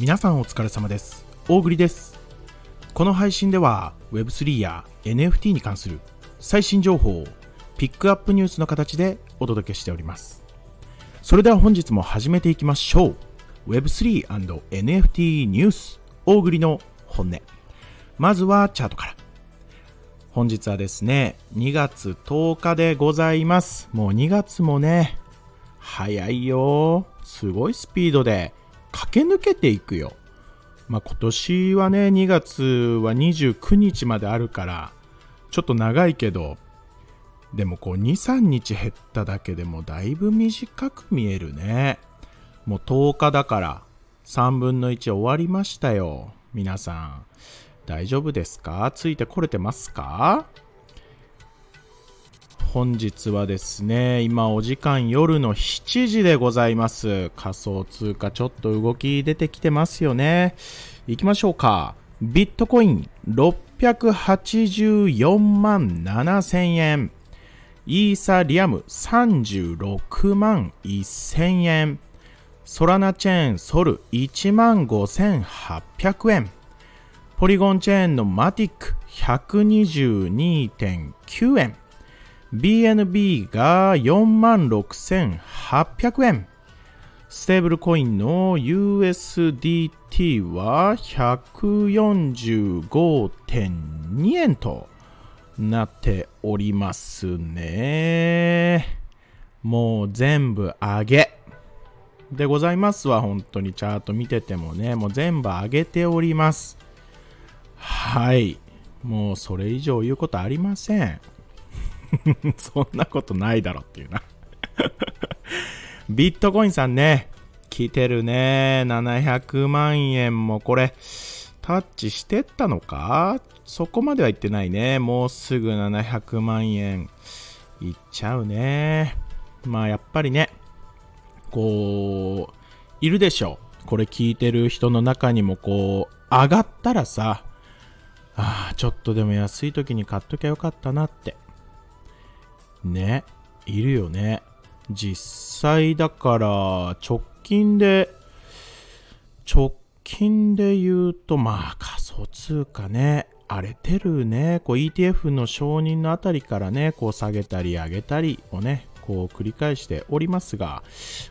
皆さんお疲れ様です。大栗です。この配信では Web3 や NFT に関する最新情報をピックアップニュースの形でお届けしております。それでは本日も始めていきましょう。Web3&NFT ニュース大栗の本音。まずはチャートから。本日はですね2月10日でございます。もう2月もね早いよ。すごいスピードで駆け抜けていくよ。まあ、今年はね、2月は29日まであるから、ちょっと長いけど、でもこう2、3日減っただけでもだいぶ短く見えるね。もう10日だから3分の1終わりましたよ。皆さん、大丈夫ですか？ついてこれてますか？本日はですね、今お時間夜の7時でございます。仮想通貨ちょっと動き出てきてますよね。行きましょうか。ビットコイン684万7000円。イーサリアム36万1000円。ソラナチェーンソル1万5800円。ポリゴンチェーンのマティック122.9円。BNB が46,800円。ステーブルコインの USDT は145.2円となっておりますね。もう全部上げ。でございますわ。本当にチャート見ててもね、もう全部上げております。はい。もうそれ以上言うことありません。そんなことないだろっていうな ビットコインさんね、来てるね。700万円もこれ、タッチしてったのか？そこまでは言ってないね。もうすぐ700万円いっちゃうね。まあやっぱりね、こう、いるでしょう。これ聞いてる人の中にもこう、上がったらさ、ああ、ちょっとでも安い時に買っときゃよかったなってね、いるよね。実際だから直近で、直近で言うと、まあ仮想通貨ね、荒れてるね、こう ETF の承認のあたりからね、こう下げたり上げたりをね、こう繰り返しておりますが、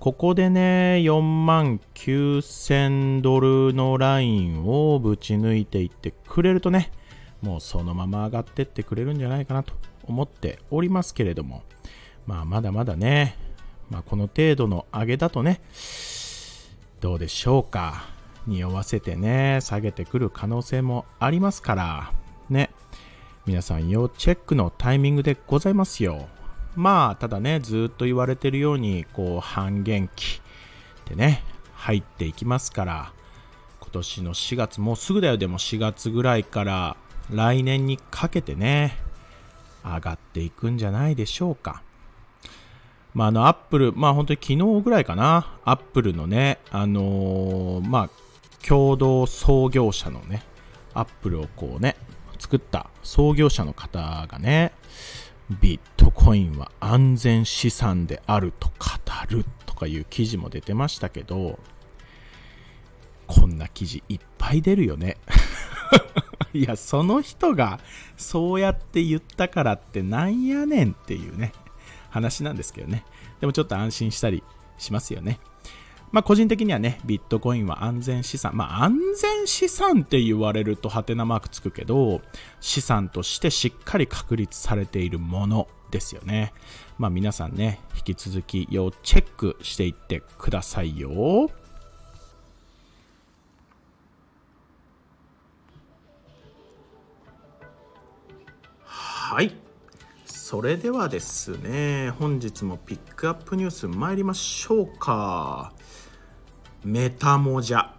ここでね、4万9000ドルのラインをぶち抜いていってくれるとね、もうそのまま上がってってくれるんじゃないかなと。思っておりますけれども、まあ、まだまだね、まあ、この程度の上げだとね、どうでしょうか。匂わせてね、下げてくる可能性もありますから、ね。皆さん要チェックのタイミングでございますよ。まあ、ただね、ずっと言われてるように、こう、半減期でね、入っていきますから、今年の4月、もうすぐだよ、でも4月ぐらいから来年にかけてね、上がっていくんじゃないでしょうか。まあ、あの、アップル、まあ本当に昨日ぐらいかな、アップルのね、あのー、まあ、共同創業者のね、アップルをこうね、作った創業者の方がね、ビットコインは安全資産であると語るとかいう記事も出てましたけど、こんな記事いっぱい出るよね。いや、その人がそうやって言ったからってなんやねんっていうね、話なんですけどね。でもちょっと安心したりしますよね。まあ個人的にはね、ビットコインは安全資産。まあ安全資産って言われるとハテナマークつくけど、資産としてしっかり確立されているものですよね。まあ皆さんね、引き続き要チェックしていってくださいよ。はい。それではですね、本日もピックアップニュース参りましょうか。メタモジャ。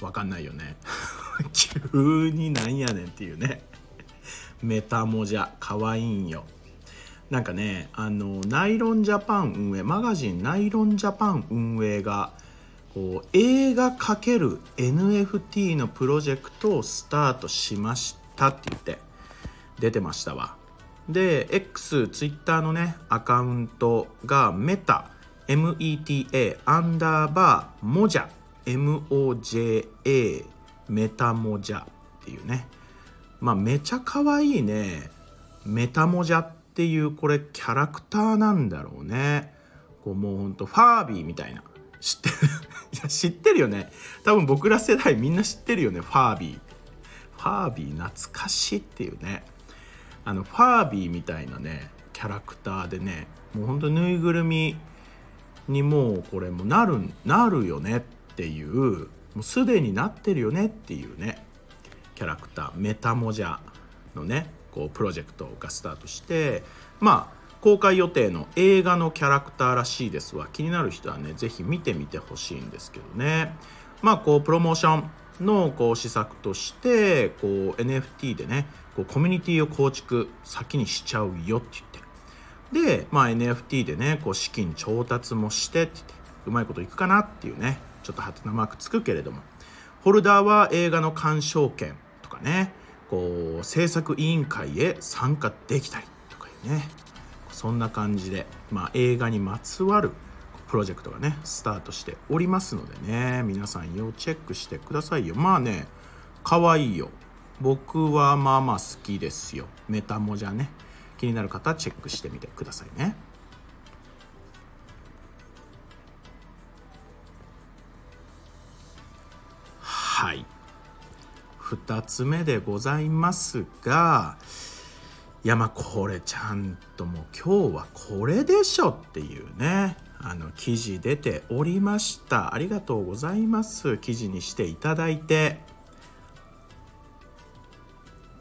わかんないよね。急になんやねんっていうね。メタモジャ。かわいいんよ。なんかね、あの、ナイロンジャパン運営、マガジンナイロンジャパン運営が、こう映画る NFT のプロジェクトをスタートしましたって言って出てましたわ。で X ツイッターのねアカウントがメタ META アンダーバーモジャ MOJA メタモジャっていうね。まあめちゃ可愛いね。メタモジャっていうこれキャラクターなんだろうね。こうもうほんとファービーみたいな。知ってる？いや知ってるよね。多分僕ら世代みんな知ってるよねファービー。ファービー懐かしいっていうね。あのファービーみたいなねキャラクターでねもうほんとぬいぐるみにもうこれもなるなるよねっていうもうすでになってるよねっていうねキャラクター。メタモジャのねこうプロジェクトがスタートしてまあ公開予定の映画のキャラクターらしいですわ。気になる人はね是非見てみてほしいんですけどね。まあこうプロモーションのこう施策としてこう NFT でねこうコミュニティを構築先にしちゃうよって言ってで、まあ、NFT でねこう資金調達もしてってってうまいこといくかなっていうねちょっとハテナマークつくけれども。ホルダーは映画の鑑賞権とかねこう制作委員会へ参加できたりとかいうね。そんな感じで、まあ、映画にまつわるプロジェクトがねスタートしておりますのでね皆さん要チェックしてくださいよ。まあね可愛いよ。僕はまあまあ好きですよ。メタモじゃね。気になる方チェックしてみてくださいね。はい。2つ目でございますがいやまあこれちゃんともう今日はこれでしょっていうね。あの記事出ておりました。ありがとうございます。記事にしていただいて。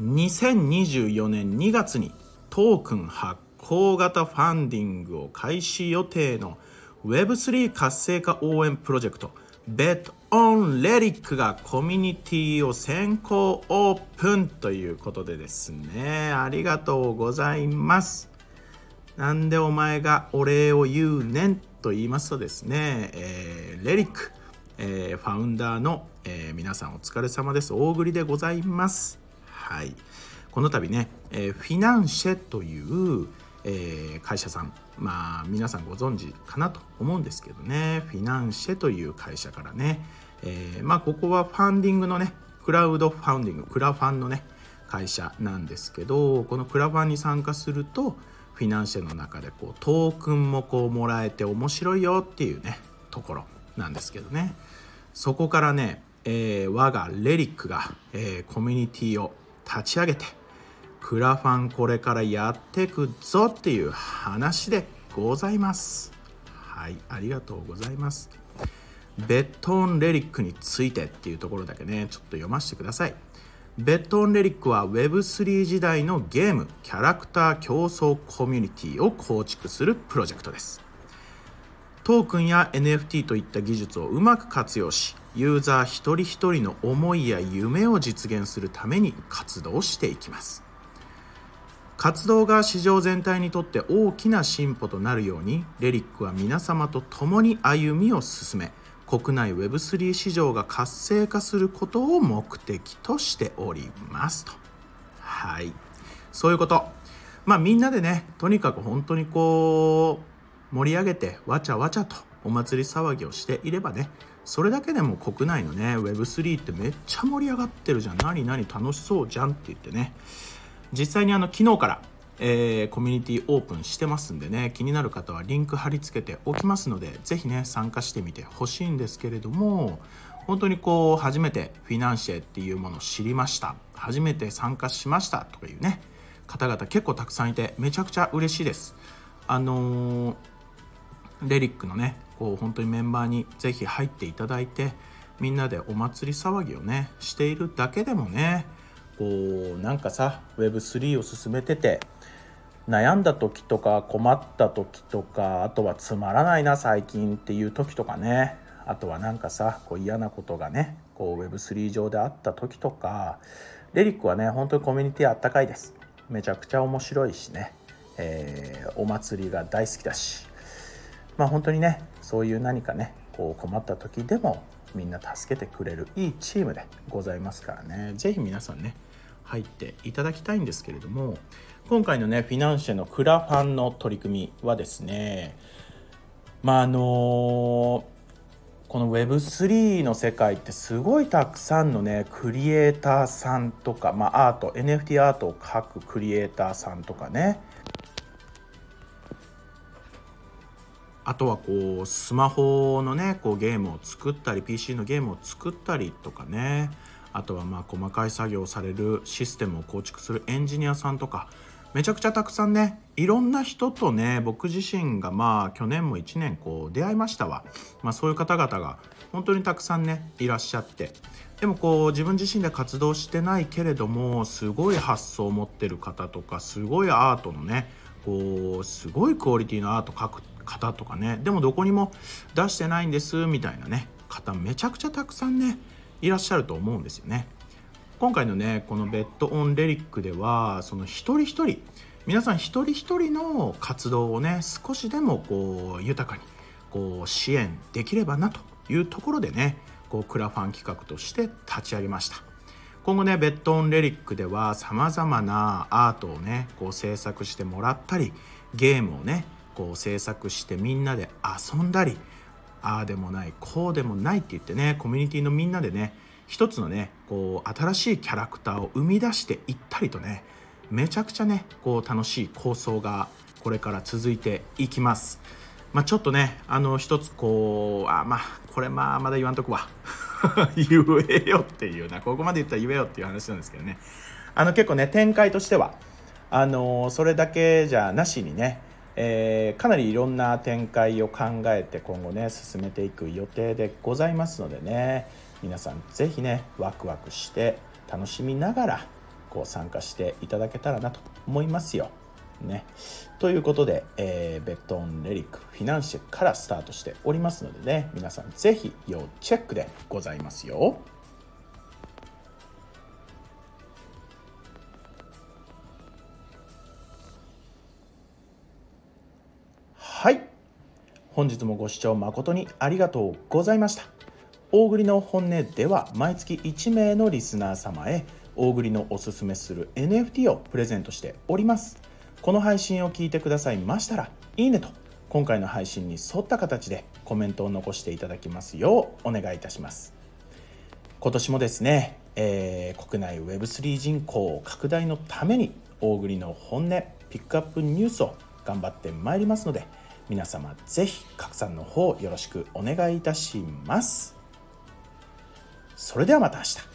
2024年2月にトークン発行型ファンディングを開始予定の Web3 活性化応援プロジェクト Bet on Relic がコミュニティを先行オープンということでですね。ありがとうございます。なんでお前がお礼を言うねんと言いますとですね、えー、レリック、えー、ファウンダーの、えー、皆さんお疲れ様です。大栗でございます。はい。この度ね、えー、フィナンシェという、えー、会社さん。まあ皆さんご存知かなと思うんですけどね。フィナンシェという会社からね、えー、まあここはファンディングのねクラウドファウンディングクラファンのね会社なんですけどこのクラファンに参加するとフィナンシェの中でこうトークンもこうもらえて面白いよっていうねところなんですけどね。そこからね、えー、我がレリックが、えー、コミュニティを立ち上げてクラファンこれからやってくぞっていう話でございます。はいありがとうございます。ベッドオンレリックについてっていうところだけねちょっと読ませてください。ベッドオンレリックは Web3 時代のゲームキャラクター競争コミュニティを構築するプロジェクトです。トークンや NFT といった技術をうまく活用しユーザー一人一人の思いや夢を実現するために活動していきます。活動が市場全体にとって大きな進歩となるようにレリックは皆様と共に歩みを進め国内 Web3 市場が活性化することを目的としておりますと。はい。そういうこと。まあみんなでね、とにかく本当にこう、盛り上げてわちゃわちゃとお祭り騒ぎをしていればね、それだけでも国内のね、Web3 ってめっちゃ盛り上がってるじゃん。何何楽しそうじゃんって言ってね。実際にあの昨日からえー、コミュニティオープンしてますんでね気になる方はリンク貼り付けておきますので是非ね参加してみてほしいんですけれども本当にこう初めてフィナンシェっていうものを知りました。初めて参加しましたとかいうね方々結構たくさんいてめちゃくちゃ嬉しいです。あのー、レリックのねこう本当にメンバーに是非入っていただいてみんなでお祭り騒ぎをねしているだけでもねこうなんかさ Web3 を進めてて悩んだ時とか困った時とかあとはつまらないな最近っていう時とかね。あとはなんかさこう嫌なことがねこう Web3 上であった時とか。レリックはね本当にコミュニティあったかいです。めちゃくちゃ面白いしね、えー、お祭りが大好きだし。まあ本当にねそういう何かねこう困った時でもみんな助けてくれるいいチームでございますからね。是非皆さんね入っていただきたいんですけれども今回のねフィナンシェのクラファンの取り組みはですねまああのこの Web3 の世界ってすごいたくさんのねクリエイターさんとか、まあ、アート NFT アートを描くクリエイターさんとかねあとはこうスマホのねこうゲームを作ったり PC のゲームを作ったりとかね。あとはまあ細かい作業をされるシステムを構築するエンジニアさんとか。めちゃくちゃたくさんねいろんな人とね僕自身がまあ去年も1年こう出会いましたわ、まあ、そういう方々が本当にたくさんねいらっしゃって。でもこう自分自身で活動してないけれどもすごい発想を持ってる方とかすごいアートのねこうすごいクオリティのアート描く方とかね。でもどこにも出してないんですみたいなね。方めちゃくちゃたくさんねいらっしゃると思うんですよね。今回のねこのベッドオンレリックではその一人一人皆さん一人一人の活動をね少しでもこう豊かにこう支援できればなというところでねこうクラファン企画として立ち上げました。今後ねベッドオンレリックではさまざまなアートをねこう制作してもらったりゲームをねこう制作してみんなで遊んだりああでもないこうでもないって言ってねコミュニティのみんなでね一つのねこう新しいキャラクターを生み出していったりとねめちゃくちゃねこう楽しい構想がこれから続いていきます。まあ、ちょっとねあの一つこうあまあこれまあまだ言わんとくわ 言えよっていうなここまで言ったら言えよっていう話なんですけどねあの結構ね展開としてはあのそれだけじゃなしにねえー、かなりいろんな展開を考えて今後ね進めていく予定でございますのでね皆さん是非ねワクワクして楽しみながらこう参加していただけたらなと思いますよ。ね、ということで、えー、ベッドオンレリックフィナンシェからスタートしておりますのでね皆さん是非要チェックでございますよ。本日もご視聴誠にありがとうございました。大栗の本音では毎月1名のリスナー様へ大栗のおすすめする NFT をプレゼントしております。この配信を聞いてくださいましたらいいねと今回の配信に沿った形でコメントを残していただきますようお願いいたします。今年もですね、えー、国内 Web3 人口拡大のために大栗の本音ピックアップニュースを頑張ってまいりますので皆様ぜひ拡散の方よろしくお願いいたします。それではまた明日。